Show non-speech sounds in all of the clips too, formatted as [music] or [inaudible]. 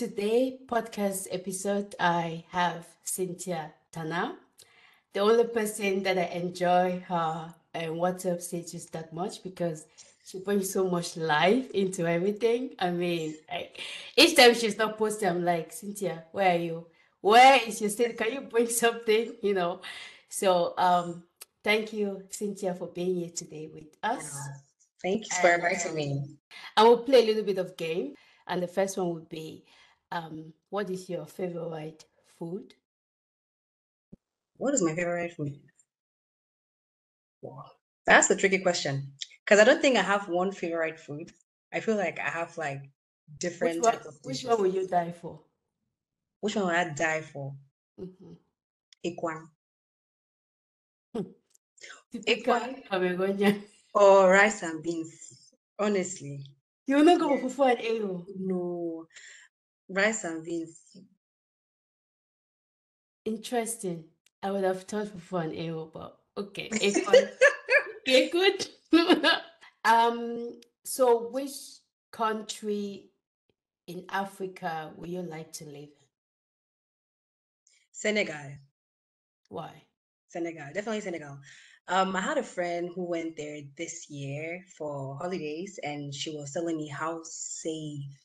Today podcast episode, I have Cynthia Tana, the only person that I enjoy her and WhatsApp status that much because she brings so much life into everything. I mean, I, each time she's not posting, I'm like, Cynthia, where are you? Where is your state? Can you bring [laughs] something? You know. So um, thank you, Cynthia, for being here today with us. Thank you for inviting me. I will play a little bit of game, and the first one would be, um, what is your favorite food? What is my favorite food? Wow. That's a tricky question because I don't think I have one favorite food. I feel like I have like Which different one? type of Which one will you die for? Which one would I die for? Mhm. Ekwang. Ekwang or rice and beans. Honestly, You will not go yeah. for fufu and eru. No, rice and beans. Interesting. I would have thought fufu and eru, but okay. Okay, [laughs] good. [laughs] um. So, which country in Africa would you like to live in? Senegal. Why? Senegal. Definitely Senegal. Um, I had a friend who went there this year for holidays, and she was telling me how safe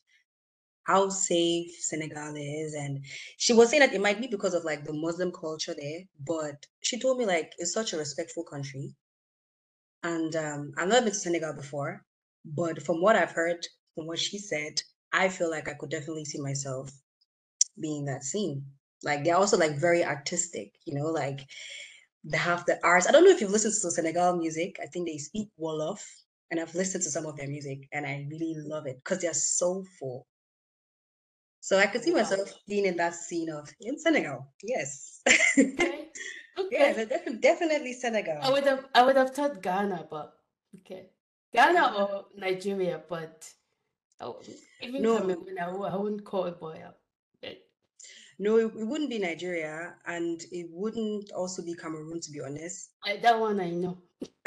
how safe Senegal is. And she was saying that it might be because of like the Muslim culture there, but she told me like it's such a respectful country. And um, I've never been to Senegal before, but from what I've heard, from what she said, I feel like I could definitely see myself being that scene. Like they're also like very artistic, you know, like they have the arts. I don't know if you've listened to Senegal music. I think they speak Wolof, and I've listened to some of their music, and I really love it because they're soulful. So I could see myself being in that scene of in Senegal. Yes. Okay. Yeah, [laughs] Okay. definitely Senegal. I would have I would have thought Ghana, but okay. Ghana or Nigeria, but oh, even No, Cameroon, I, I wouldn't call a boy uh, up. No, it, it wouldn't be Nigeria, and it wouldn't also be Cameroon, to be honest. I, that one I know. [laughs]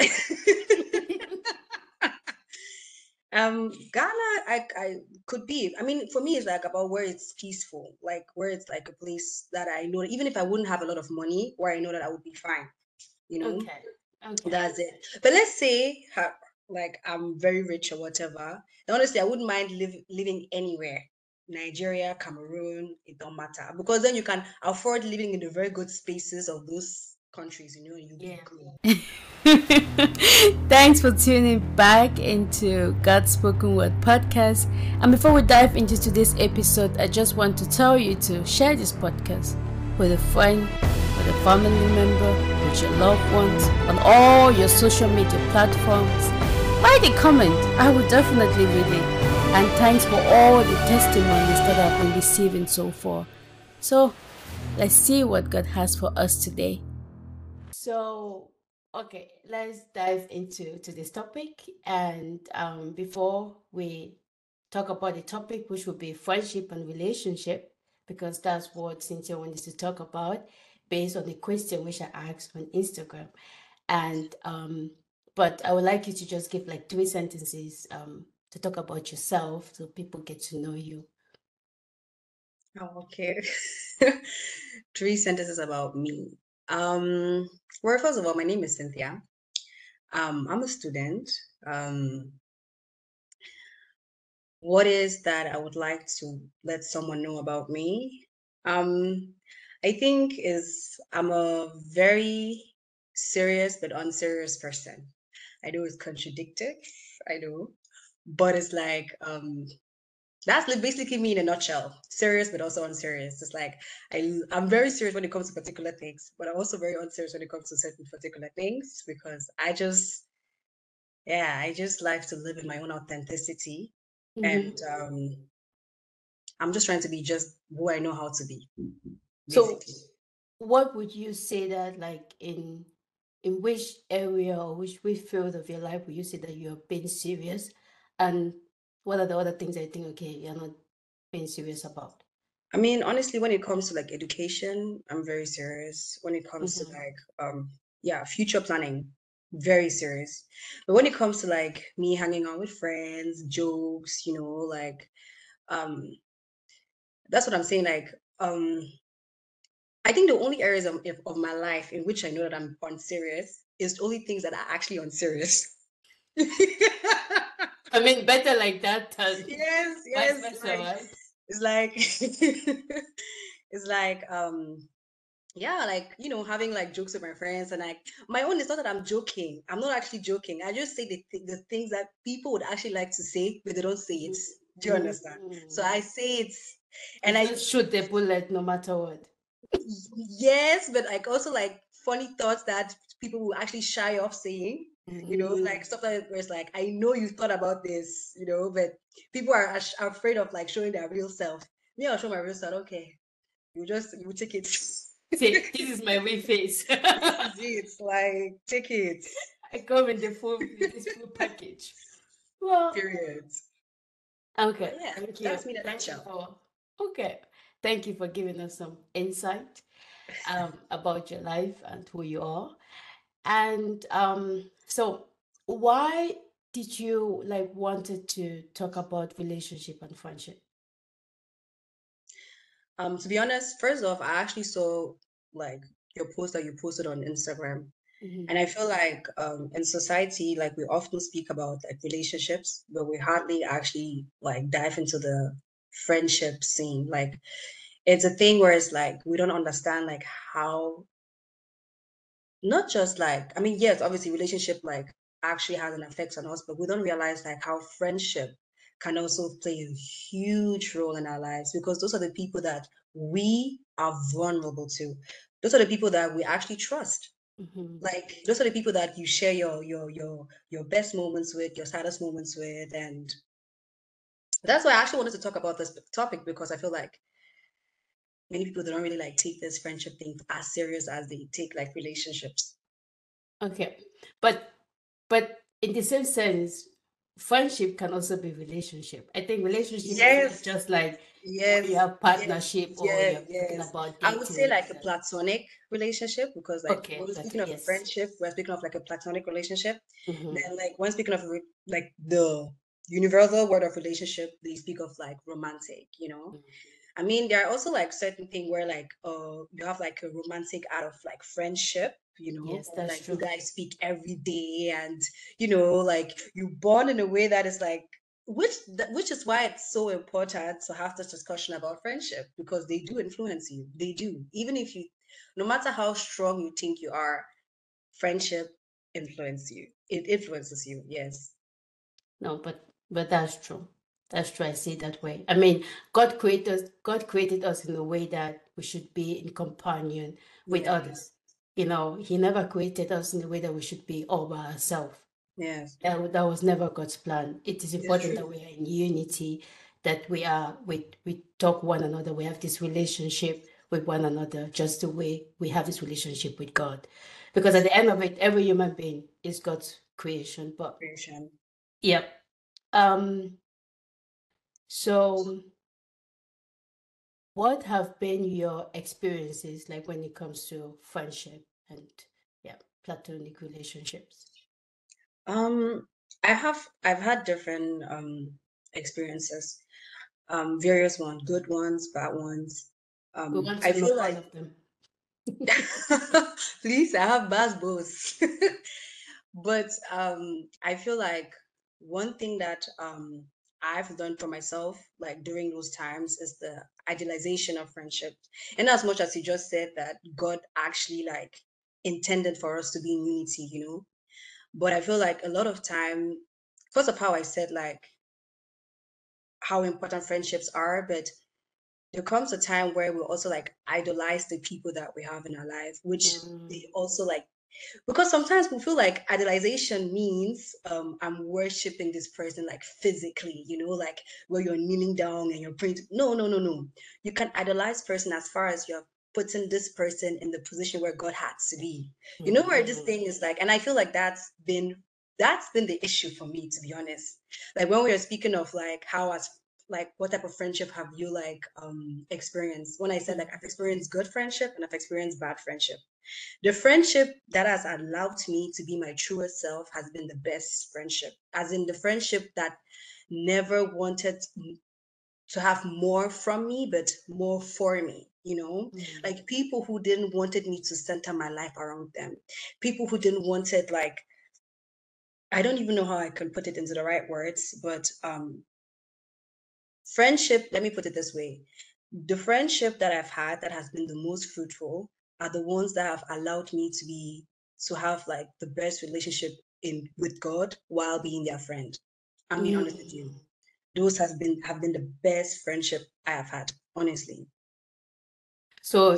Um, Ghana, I, I could be. I mean, for me, it's like about where it's peaceful, like where it's like a place that I know, even if I wouldn't have a lot of money, where I know that I would be fine, you know, Okay. Okay. that's it. But let's say, like, I'm very rich or whatever. And honestly, I wouldn't mind live, living anywhere. Nigeria, Cameroon, it don't matter because then you can afford living in the very good spaces of those countries, you know, you'll Yeah. [laughs] Thanks for tuning back into God's Spoken Word podcast. And before we dive into today's episode, I just want to tell you to share this podcast with a friend, with a family member, with your loved ones, on all your social media platforms. Write a comment, I will definitely read it. And thanks for all the testimonies that I've been receiving so far. So let's see what God has for us today. So, okay, let's dive into to this topic. And um, before we talk about the topic, which will be friendship and relationship, because that's what Cynthia wanted to talk about, based on the question which I asked on Instagram. And um, but I would like you to just give like three sentences um to talk about yourself so people get to know you. Okay. [laughs] Three sentences about me. Um, well, first of all, my name is Cynthia. Um, I'm a student. Um, what is that I would like to let someone know about me? Um, I think is I'm a very serious but unserious person. I know it's contradictive, I know, but it's like um that's basically me in a nutshell. Serious but also unserious. It's like I I'm very serious when it comes to particular things, but I'm also very unserious when it comes to certain particular things because I just yeah, I just like to live in my own authenticity Mhm. and um I'm just trying to be just who I know how to be, So, what would you say that like in in which area or which which field of your life would you say that you're being serious? And what are the other things that you think, okay, you're not being serious about? I mean, honestly, when it comes to like education, I'm very serious. When it comes to Mhm. like um yeah, future planning, very serious. But when it comes to like me hanging out with friends, jokes, you know, like um that's what I'm saying. Like, um, I think the only areas of, of my life in which I know that I'm unserious is only things that are actually unserious. [laughs] I mean, better like that. Than yes, yes. It's like [laughs] it's like um yeah like you know having like jokes with my friends and like my own is not that i'm joking i'm not actually joking i just say the, th- the things that people would actually like to say but they don't say it do you understand mm-hmm. so i say it and i shoot the bullet no matter what yes but like also like funny thoughts that people will actually shy off saying you know mm-hmm. like stuff like where it's like i know you thought about this you know but people are, are afraid of like showing their real self. Me i'll show my real self okay. You just you take it. See, [laughs] this is my real face. [laughs] It's like take it. I come in the full this full package. Well period. okay. Yeah thank you. that's me in a nutshell. okay. Thank you for giving us some insight um, about your life and who you are. And um, so why did you like wanted to talk about relationship and friendship? Um, to be honest, first off, I actually saw like your post that you posted on Instagram. Mm-hmm. And I feel like um, in society, like we often speak about like relationships, but we hardly actually like dive into the friendship scene. Like it's a thing where it's like we don't understand like how not just like i mean yes obviously relationship like actually has an effect on us but we don't realize like how friendship can also play a huge role in our lives because those are the people that we are vulnerable to those are the people that we actually trust mm-hmm. like those are the people that you share your your your your best moments with your saddest moments with and that's why i actually wanted to talk about this topic because i feel like many people they don't really like take this friendship thing as serious as they take like relationships. Okay, but but in the same sense, friendship can also be relationship. I think relationship yes. is just like yes, you have partnership yes, or yes, yes. about I would say like a platonic relationship because like okay, when speaking of friendship, we're speaking of like a platonic relationship. Mm-hmm. Then like when speaking of like the universal word of relationship, they speak of like romantic, you know. Mm-hmm. I mean, there are also like certain thing where like uh you have like a romantic out of like friendship, you know, yes, that's like true. you guys speak every day and you know, like you bond in a way that is like which which is why it's so important to have this discussion about friendship because they do influence you. They do. Even if you no matter how strong you think you are, friendship influence you. It influences you, yes. No, but but that's true. That's true. I see it that way. I mean, God created us, God created us in a way that we should be in companion with yeah. others. You know, He never created us in a way that we should be all by ourselves. Yes. That, that was never God's plan. It is important that we are in unity, that we are we we talk one another, we have this relationship with one another, just the way we have this relationship with God. Because at the end of it, every human being is God's creation. But creation. Yep. Um so, what have been your experiences like when it comes to friendship and yeah, platonic relationships? Um, I have I've had different um experiences, um, various ones, good ones, bad ones. Um, we want to I feel like of them. [laughs] please, I have bad both. [laughs] but um, I feel like one thing that um I've done for myself, like during those times, is the idealization of friendship. And as much as you just said that God actually like intended for us to be in unity, you know, but I feel like a lot of time, because of how I said like how important friendships are, but there comes a time where we also like idolize the people that we have in our life, which mm. they also like because sometimes we feel like idolization means um, I'm worshiping this person like physically, you know, like where you're kneeling down and you're praying. No, no, no, no. You can idolize person as far as you're putting this person in the position where God had to be. You know where this mm-hmm. thing is like, and I feel like that's been that's been the issue for me, to be honest. Like when we are speaking of like how as like what type of friendship have you like um experienced? When I said like I've experienced good friendship and I've experienced bad friendship. The friendship that has allowed me to be my truest self has been the best friendship, as in the friendship that never wanted to have more from me, but more for me. You know, mm. like people who didn't wanted me to center my life around them, people who didn't wanted like I don't even know how I can put it into the right words, but um friendship, let me put it this way. The friendship that I've had that has been the most fruitful are the ones that have allowed me to be to have like the best relationship in with God while being their friend. I'm being mm. honest with you. Mm. Those has been have been the best friendship I have had, honestly. So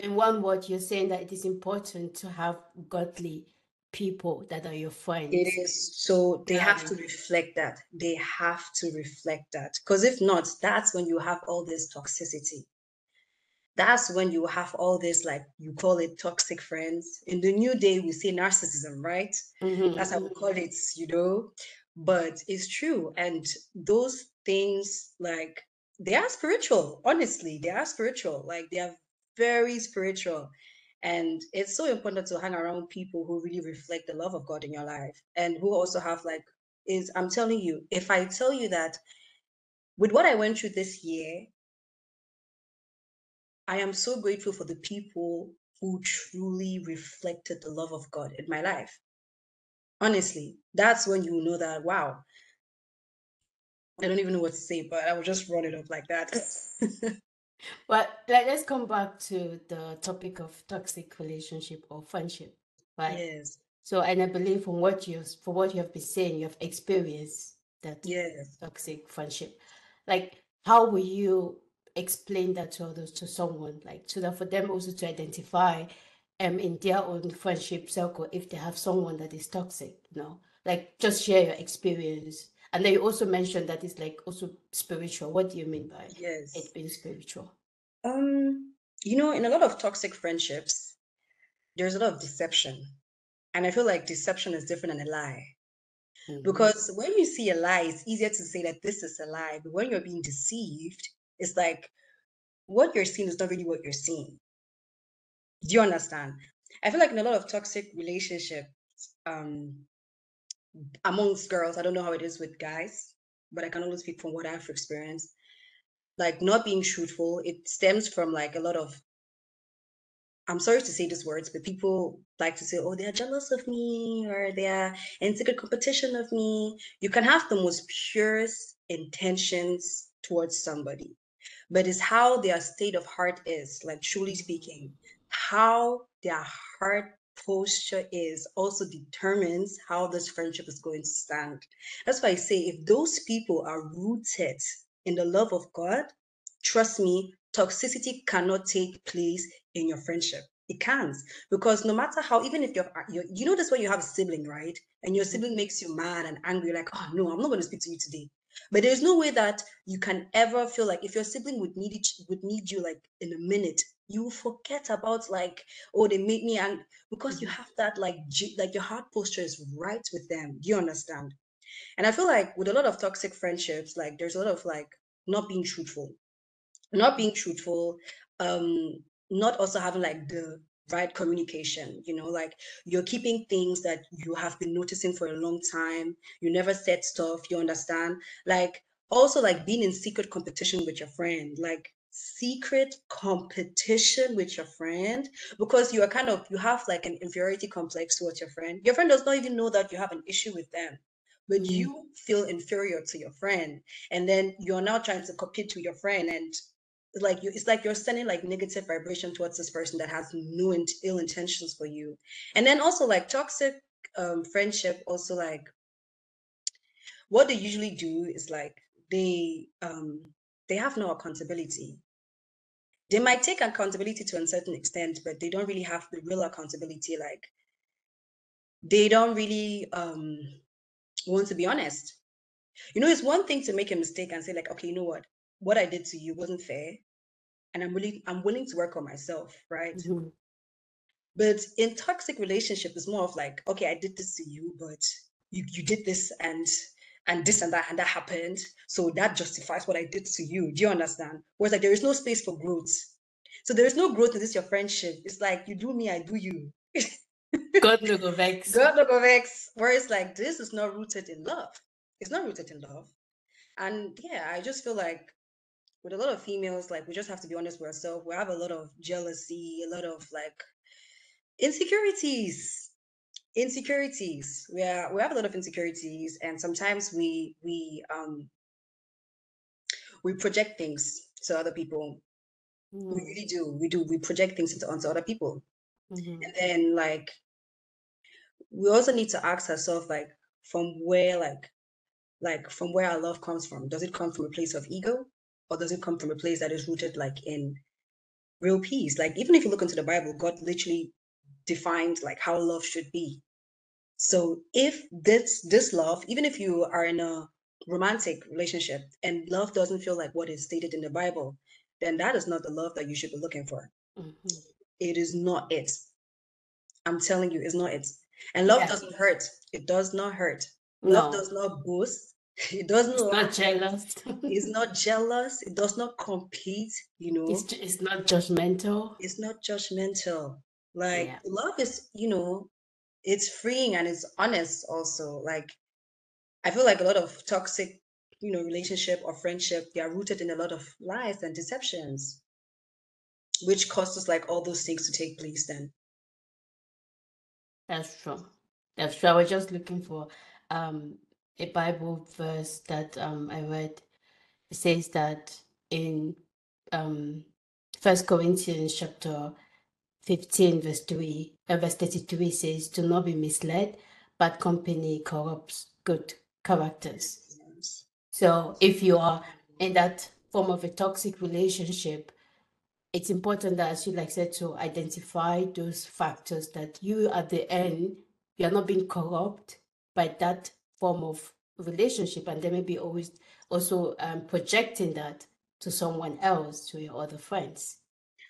in one word, you're saying that it is important to have godly people that are your friends. It is. So they have to reflect that. They have to reflect that. Because if not, that's when you have all this toxicity. That's when you have all this, like you call it toxic friends. In the new day, we say narcissism, right? Mm-hmm. That's how we call it, you know. But it's true. And those things, like, they are spiritual, honestly. They are spiritual. Like, they are very spiritual and it's so important to hang around people who really reflect the love of God in your life and who also have like is I'm telling you, if I tell you that with what I went through this year, I am so grateful for the people who truly reflected the love of God in my life. Honestly, that's when you know that wow. I don't even know what to say, but I will just run it up like that. [laughs] But let, us come back to the topic of toxic relationship or friendship, right? Yes. So, and I believe from what you for what you have been saying, you have experienced that yes. toxic friendship. Like, how will you explain that to others, to someone, like, so that for them also to identify, um, in their own friendship circle, if they have someone that is toxic, you know, like, just share your experience and then you also mentioned that it's like also spiritual. What do you mean by yes. it being spiritual? Um, you know, in a lot of toxic friendships, there's a lot of deception. And I feel like deception is different than a lie. Mm-hmm. Because when you see a lie, it's easier to say that this is a lie. But when you're being deceived, it's like what you're seeing is not really what you're seeing. Do you understand? I feel like in a lot of toxic relationships, um, amongst girls, I don't know how it is with guys, but I can only speak from what I've experienced. Like not being truthful, it stems from like a lot of I'm sorry to say these words, but people like to say, oh, they're jealous of me or they're in secret competition of me. You can have the most purest intentions towards somebody, but it's how their state of heart is, like truly speaking, how their heart posture is also determines how this friendship is going to stand. That's why I say if those people are rooted in the love of God, trust me, toxicity cannot take place in your friendship. It can't because no matter how, even if you're, you're you know this when you have a sibling, right? And your mm-hmm. sibling makes you mad and angry, like, oh no, I'm not going to speak to you today. But there's no way that you can ever feel like if your sibling would need it, would need you like in a minute, you forget about like, oh, they made me and because you mm-hmm. have that like like your heart posture is right with them. Do you understand? And I feel like with a lot of toxic friendships, like there's a lot of like not being truthful. Not being truthful, um, not also having like the right communication you know like you're keeping things that you have been noticing for a long time you never said stuff you understand like also like being in secret competition with your friend like secret competition with your friend because you are kind of you have like an inferiority complex towards your friend your friend does not even know that you have an issue with them but mm. you feel inferior to your friend and then you're now trying to compete to your friend and like you it's like you're sending like negative vibration towards this person that has no in- ill intentions for you and then also like toxic um friendship also like what they usually do is like they um they have no accountability they might take accountability to a certain extent but they don't really have the real accountability like they don't really um want to be honest you know it's one thing to make a mistake and say like okay you know what what I did to you wasn't fair, and I'm willing I'm willing to work on myself, right? Mm-hmm. But in toxic relationship, it's more of like, okay, I did this to you, but you you did this and and this and that and that happened, so that justifies what I did to you. Do you understand? Whereas like there is no space for growth. So there is no growth in this your friendship. It's like you do me, I do you. [laughs] God no go vex. God no go vex. Whereas like this is not rooted in love. It's not rooted in love. And yeah, I just feel like with a lot of females, like we just have to be honest with ourselves. We have a lot of jealousy, a lot of like insecurities. Insecurities. We are we have a lot of insecurities, and sometimes we we um we project things to other people. We Mm, really do. We do. We project things into onto other people, mhm, and then like we also need to ask ourselves like from where like like from where our love comes from. Does it come from a place of ego, or does it come from a place that is rooted like in real peace? Like even if you look into the Bible, God literally defined like how love should be. So if this this love, even if you are in a romantic relationship and love doesn't feel like what is stated in the Bible, then that is not the love that you should be looking for. mhm. It is not it. I'm telling you, it's not it. And love Yeah. doesn't hurt. It does not hurt. Love does not boast. [laughs] It doesn't it's not jealous. It's not [laughs] jealous. It does not compete. You know, It's it's not judgmental. it's not judgmental. Like Yeah. love is, you know, it's freeing and it's honest also. Like I feel like a lot of toxic, you know, relationship or friendship, they are rooted in a lot of lies and deceptions, which causes like all those things to take place then. That's true. That's true. I was just looking for um a Bible verse that um I read. It says that in um First Corinthians chapter 15 verse 3 uh, verse 33 says do not be misled bad company corrupts good characters. So if you are in that form of a toxic relationship it's important that as you like said to identify those factors that you at the end you are not being corrupt by that form of relationship and there may be always also um, projecting that to someone else to your other friends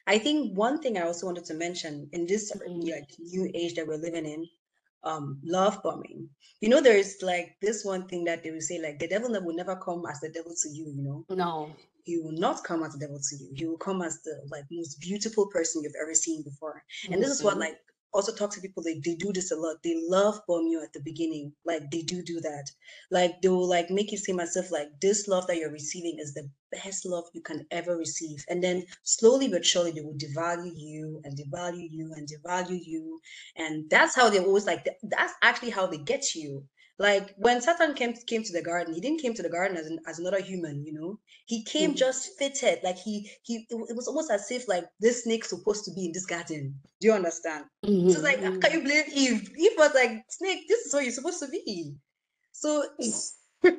I think one thing I also wanted to mention in this Mhm. like new age that we're living in, um, love bombing. You know, there's like this one thing that they will say, like the devil will never come as the devil to you, you know. no He will not come as the devil to you. He will come as the like most beautiful person you've ever seen before. And this is what like also talk to people they, they do this a lot. They love bomb you at the beginning. Like they do do that. Like they will like make you seem as if like this love that you're receiving is the best love you can ever receive. And then slowly but surely they will devalue you and devalue you and devalue you. And that's how they always like that's actually how they get you. Like when Satan came came to the garden, he didn't came to the garden as an, as another human, you know. He came Mhm. just fitted, like he he. It, was almost as if like this snake's supposed to be in this garden. Do you understand? So it's like, can you blame Eve? Eve was like, snake, this is what you're supposed to be. So [laughs] I'm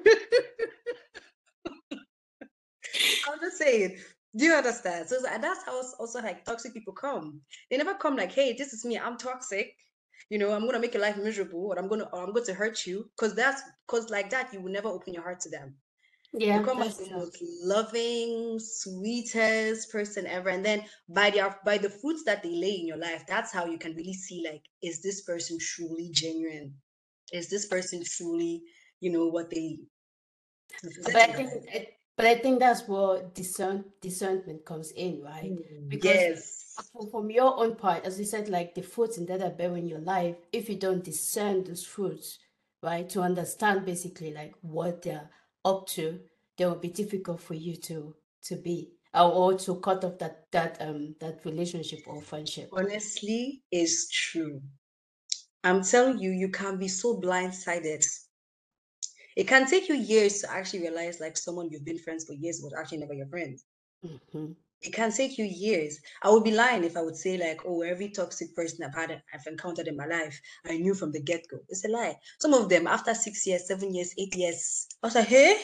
just saying, do you understand? So like- that's how also like toxic people come. They never come like, hey, this is me, I'm toxic. You know, I'm gonna make your life miserable, or I'm gonna, or I'm going to hurt you, because that's because like that, you will never open your heart to them. Yeah, You come as that's the most loving, sweetest person ever, and then by their by the fruits that they lay in your life, that's how you can really see like, is this person truly genuine? Is this person truly, you know, what they But I think, it- but I think that's where discern discernment comes in, right? Mm, Because Yes. from, your own part, as you said, like the fruits that are bearing your life, if you don't discern those fruits, right, to understand basically like what they're up to, then it will be difficult for you to to be or, or to cut off that that um that relationship or friendship. honestly is true. I'm telling you, you can be so blindsided. It can take you years to actually realize like someone you've been friends for years was actually never your friend. hmm It can take you years. I would be lying if I would say like, oh, every toxic person I've had, I've encountered in my life, I knew from the get-go. It's a lie. Some of them, after six years, seven years, eight years, I was like, hey,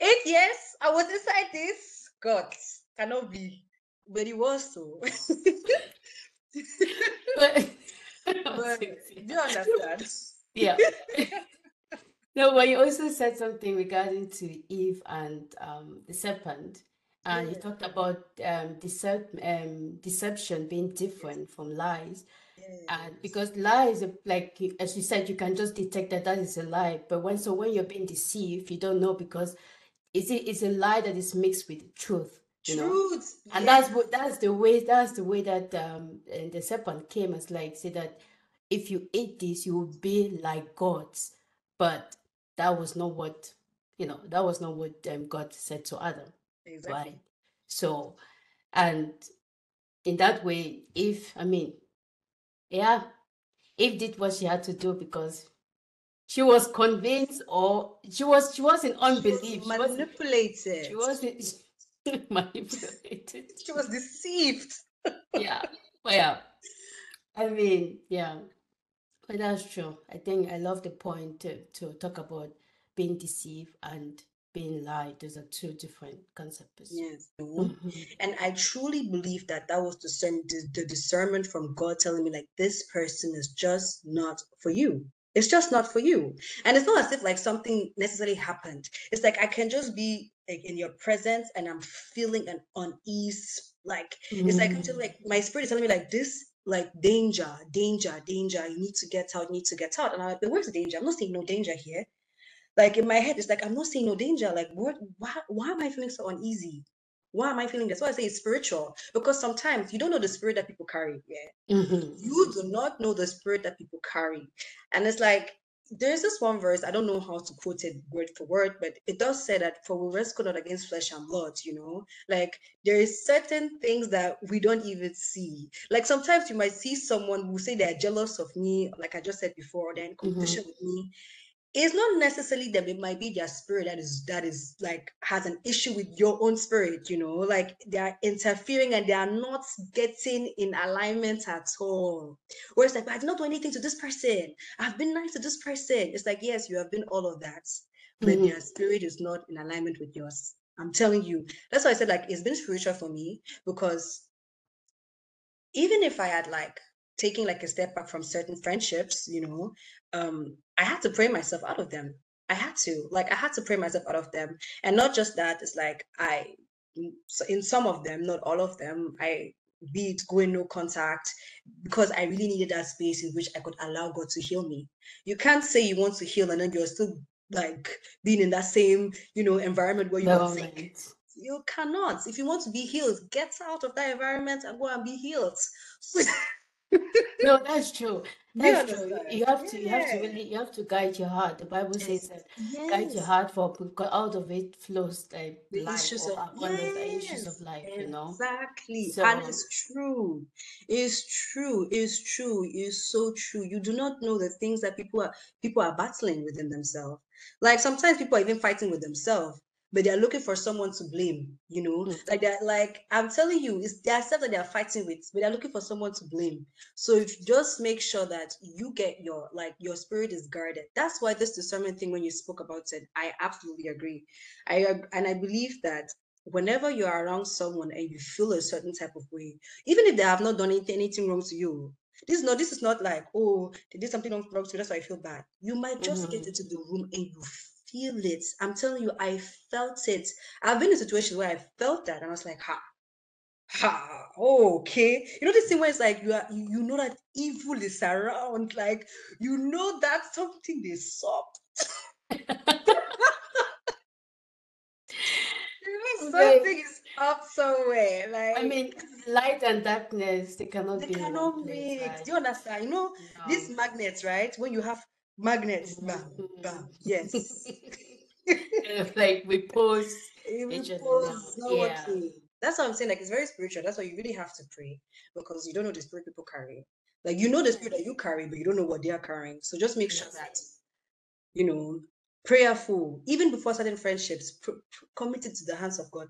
eight years, I was inside this. God, cannot be. But it was so. [laughs] But, [laughs] but [laughs] do you understand? yeah. No, but you also said something regarding to Eve and um, the serpent, and you talked about um, decep- um, deception being different from lies, and Yes. because lies, are like you- as you said, you can just detect that that is a lie. But when so when you're being deceived, you don't know because is it is a lie that is mixed with truth, you know. Truth. And Yes. that's what that's the way that's the way that um and the serpent came as like say that if you eat this you will be like gods. But that was not what you know, that was not what um, God said to Adam, right? Exactly. So, and in that way, if I mean, yeah, if did what she had to do because she was convinced or she was she was in unbelief. She was manipulated. She wasn't [laughs] manipulated. She was deceived. [laughs] yeah. Well, yeah. I mean, yeah. But that's true. I think I love the point to, to talk about being deceived and being lied. Those are two different concepts. Yes. Mm-hmm. And I truly believe that that was the, the, the discernment from God telling me, like, this person is just not for you. It's just not for you. And it's not as if like something necessarily happened. It's like I can just be like in your presence and I'm feeling an unease. Like it's like mm. like my spirit is telling me like this, like danger, danger, danger. You need to get out, you need to get out. And I'm like, but where's the danger? I'm not seeing no danger here. Like in my head, it's like I'm not seeing no danger. Like what why why am I feeling so uneasy? why am I feeling this? Why I say it's spiritual because sometimes you don't know the spirit that people carry. Yeah, mm-hmm. you do not know the spirit that people carry, and it's like there's this one verse I don't know how to quote it word for word, but it does say that for we wrestle not against flesh and blood. You know, like there is certain things that we don't even see. Like sometimes you might see someone who say they're jealous of me, like I just said before, they're in mm-hmm. competition mm-hmm. with me, it's not necessarily them it might be their spirit that is that is like has an issue with your own spirit you know? Like they are interfering and they are not getting in alignment at all. It's like i did not do anything to this person. I've been nice to this person. It's like yes you have been all of that but mm-hmm. their spirit is not in alignment with yours. I'm telling you. That's why i said like it's been spiritual for me because even if i had like taking like a step back from certain friendships, you know, um, I had to pray myself out of them. I had to, like, I had to pray myself out of them. And not just that, it's like I, in some of them, not all of them, I be it going no contact because I really needed that space in which I could allow God to heal me. You can't say you want to heal and then you're still like being in that same, you know, environment where you're sick. You cannot. If you want to be healed, get out of that environment and go and be healed. [laughs] no, that's true. [laughs] That's true. You have to, you have to really, you have to guide your heart. The Bible says that guide your heart for because out of it flows like the life issues of abundance, the issues of life. You know exactly, and it's true. It's true. It's true. It's so true. You do not know the things that people are people are battling within themselves. Like sometimes people are even fighting with themselves but they're looking for someone to blame, you know? Mm. Like they're like, I'm telling you, it's their stuff that they're fighting with, but they're looking for someone to blame. So if just make sure that you get your like your spirit is guarded. That's why this discernment thing when you spoke about it, I absolutely agree. I and I believe that whenever you're around someone and you feel a certain type of way, even if they have not done anything, anything wrong to you, this is not this is not like, oh, they did something wrong to you, that's why I feel bad. You might just mm-hmm. get into the room and you feel it. I'm telling you, I felt it. I've been in situations where I felt that and I was like, ha, ha, okay. You know this thing where it's like you are you, you know that evil is around, like you know that something is [laughs] know something is up somewhere. Like I mean, light and darkness they cannot they be cannot mix. Do you understand? You know no. these magnets, right? When you have Magnets, mm-hmm. bam, bam. Yes. [laughs] like we pose. We pose yeah. That's what I'm saying. Like it's very spiritual. That's why you really have to pray because you don't know the spirit people carry. Like you know the spirit that you carry, but you don't know what they are carrying. So just make sure that you know prayerful even before certain friendships pr- pr- committed to the hands of god